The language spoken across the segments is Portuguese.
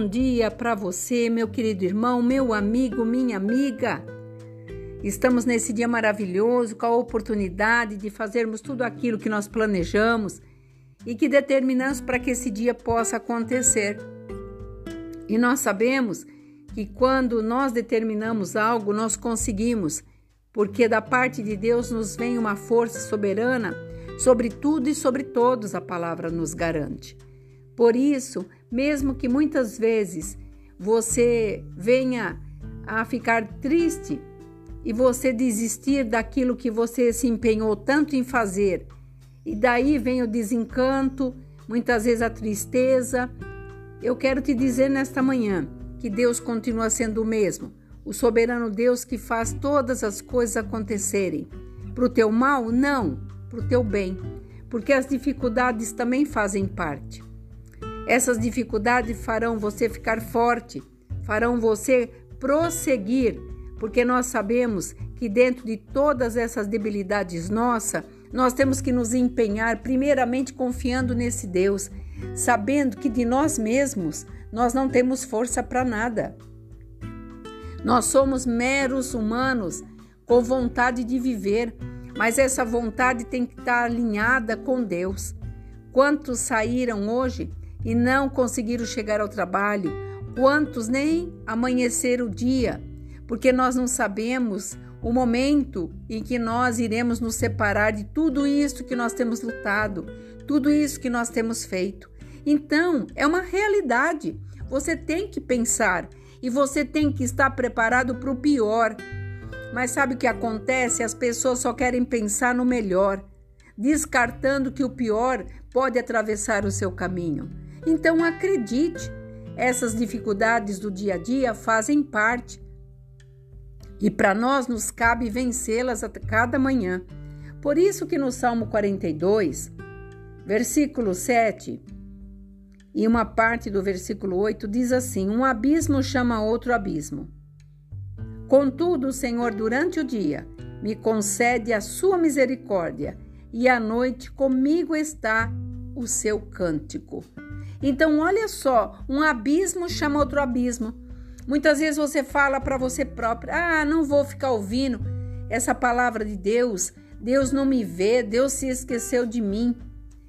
bom dia para você, meu querido irmão, meu amigo, minha amiga. Estamos nesse dia maravilhoso com a oportunidade de fazermos tudo aquilo que nós planejamos e que determinamos para que esse dia possa acontecer. E nós sabemos que quando nós determinamos algo, nós conseguimos, porque da parte de Deus nos vem uma força soberana sobre tudo e sobre todos, a palavra nos garante. Por isso, mesmo que muitas vezes você venha a ficar triste e você desistir daquilo que você se empenhou tanto em fazer, e daí vem o desencanto, muitas vezes a tristeza, eu quero te dizer nesta manhã que Deus continua sendo o mesmo, o soberano Deus que faz todas as coisas acontecerem. Para o teu mal? Não, para o teu bem, porque as dificuldades também fazem parte. Essas dificuldades farão você ficar forte, farão você prosseguir, porque nós sabemos que dentro de todas essas debilidades nossas, nós temos que nos empenhar primeiramente confiando nesse Deus, sabendo que de nós mesmos nós não temos força para nada. Nós somos meros humanos com vontade de viver, mas essa vontade tem que estar alinhada com Deus. Quantos saíram hoje e não conseguiram chegar ao trabalho, quantos nem amanhecer o dia, porque nós não sabemos o momento em que nós iremos nos separar de tudo isso que nós temos lutado, tudo isso que nós temos feito. Então, é uma realidade. Você tem que pensar e você tem que estar preparado para o pior. Mas sabe o que acontece? As pessoas só querem pensar no melhor, descartando que o pior pode atravessar o seu caminho. Então acredite, essas dificuldades do dia a dia fazem parte e para nós nos cabe vencê-las a cada manhã. Por isso que no Salmo 42, versículo 7 e uma parte do versículo 8 diz assim: Um abismo chama outro abismo. Contudo, o Senhor, durante o dia, me concede a sua misericórdia, e à noite comigo está o seu cântico. Então, olha só, um abismo chama outro abismo. Muitas vezes você fala para você próprio: "Ah, não vou ficar ouvindo essa palavra de Deus. Deus não me vê, Deus se esqueceu de mim".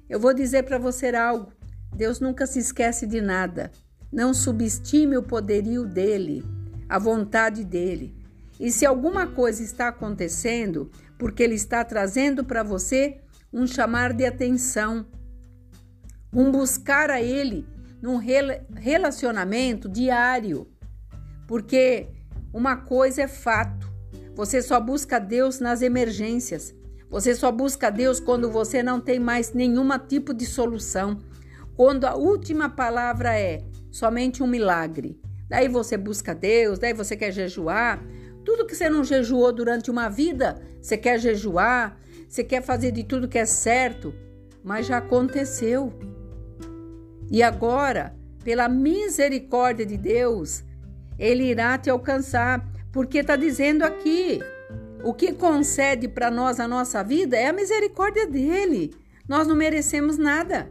Eu vou dizer para você algo. Deus nunca se esquece de nada. Não subestime o poderio dele, a vontade dele. E se alguma coisa está acontecendo, porque ele está trazendo para você um chamar de atenção, um buscar a Ele num relacionamento diário. Porque uma coisa é fato: você só busca Deus nas emergências. Você só busca Deus quando você não tem mais nenhum tipo de solução. Quando a última palavra é somente um milagre. Daí você busca Deus, daí você quer jejuar. Tudo que você não jejuou durante uma vida, você quer jejuar, você quer fazer de tudo que é certo, mas já aconteceu. E agora, pela misericórdia de Deus, Ele irá te alcançar, porque está dizendo aqui: o que concede para nós a nossa vida é a misericórdia dele. Nós não merecemos nada.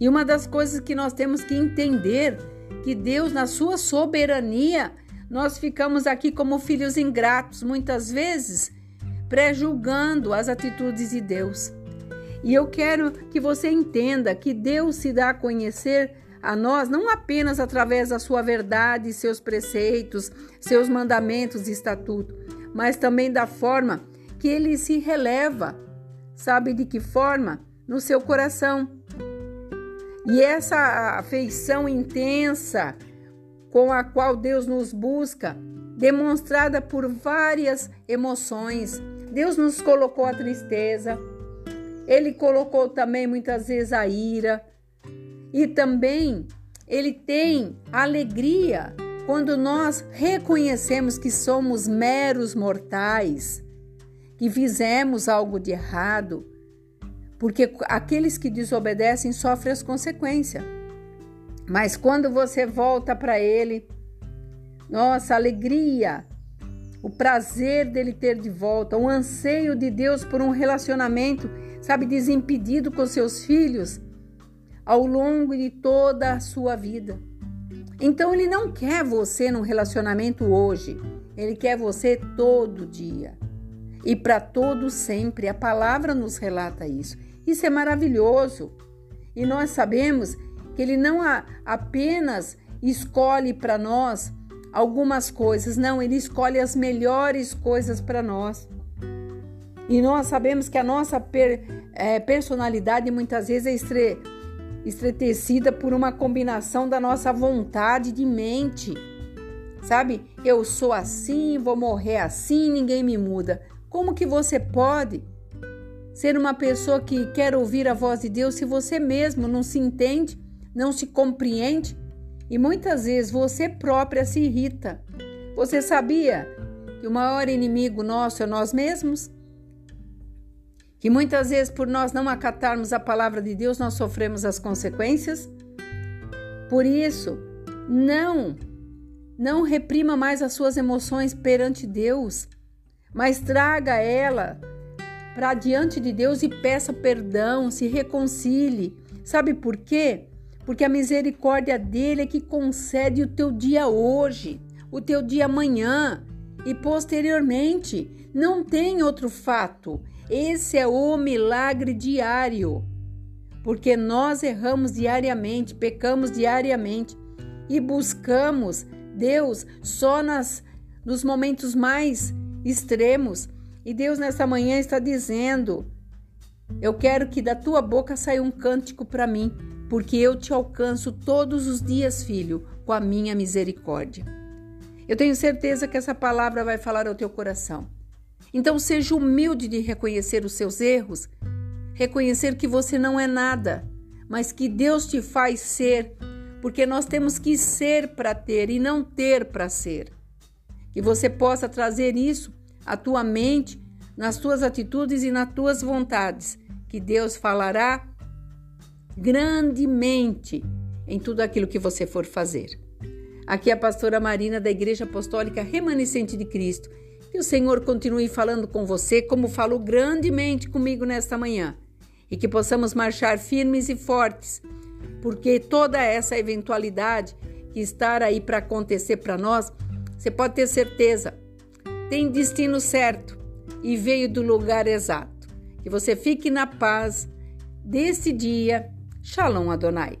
E uma das coisas que nós temos que entender que Deus, na sua soberania, nós ficamos aqui como filhos ingratos, muitas vezes, pré-julgando as atitudes de Deus. E eu quero que você entenda que Deus se dá a conhecer a nós não apenas através da sua verdade, seus preceitos, seus mandamentos e estatutos, mas também da forma que ele se releva. Sabe de que forma? No seu coração. E essa afeição intensa com a qual Deus nos busca, demonstrada por várias emoções. Deus nos colocou a tristeza, ele colocou também muitas vezes a ira. E também ele tem alegria quando nós reconhecemos que somos meros mortais, que fizemos algo de errado, porque aqueles que desobedecem sofrem as consequências. Mas quando você volta para ele, nossa alegria, o prazer dele ter de volta, o anseio de Deus por um relacionamento sabe, desimpedido com seus filhos, ao longo de toda a sua vida. Então ele não quer você num relacionamento hoje, ele quer você todo dia. E para todo sempre, a palavra nos relata isso. Isso é maravilhoso. E nós sabemos que ele não apenas escolhe para nós algumas coisas, não, ele escolhe as melhores coisas para nós. E nós sabemos que a nossa per, é, personalidade muitas vezes é estre, estretecida por uma combinação da nossa vontade de mente. Sabe? Eu sou assim, vou morrer assim, ninguém me muda. Como que você pode ser uma pessoa que quer ouvir a voz de Deus se você mesmo não se entende, não se compreende? E muitas vezes você própria se irrita. Você sabia que o maior inimigo nosso é nós mesmos? Que muitas vezes, por nós não acatarmos a palavra de Deus, nós sofremos as consequências? Por isso, não, não reprima mais as suas emoções perante Deus, mas traga ela para diante de Deus e peça perdão, se reconcilie. Sabe por quê? Porque a misericórdia dele é que concede o teu dia hoje, o teu dia amanhã e posteriormente. Não tem outro fato. Esse é o milagre diário. Porque nós erramos diariamente, pecamos diariamente e buscamos Deus só nas nos momentos mais extremos. E Deus nessa manhã está dizendo: Eu quero que da tua boca saia um cântico para mim porque eu te alcanço todos os dias, filho, com a minha misericórdia. Eu tenho certeza que essa palavra vai falar ao teu coração. Então seja humilde de reconhecer os seus erros, reconhecer que você não é nada, mas que Deus te faz ser, porque nós temos que ser para ter e não ter para ser. Que você possa trazer isso à tua mente, nas tuas atitudes e nas tuas vontades, que Deus falará grandemente em tudo aquilo que você for fazer. Aqui é a pastora Marina da Igreja Apostólica Remanescente de Cristo. Que o Senhor continue falando com você como falou grandemente comigo nesta manhã e que possamos marchar firmes e fortes, porque toda essa eventualidade que está aí para acontecer para nós, você pode ter certeza, tem destino certo e veio do lugar exato. Que você fique na paz desse dia Shalom Adonai.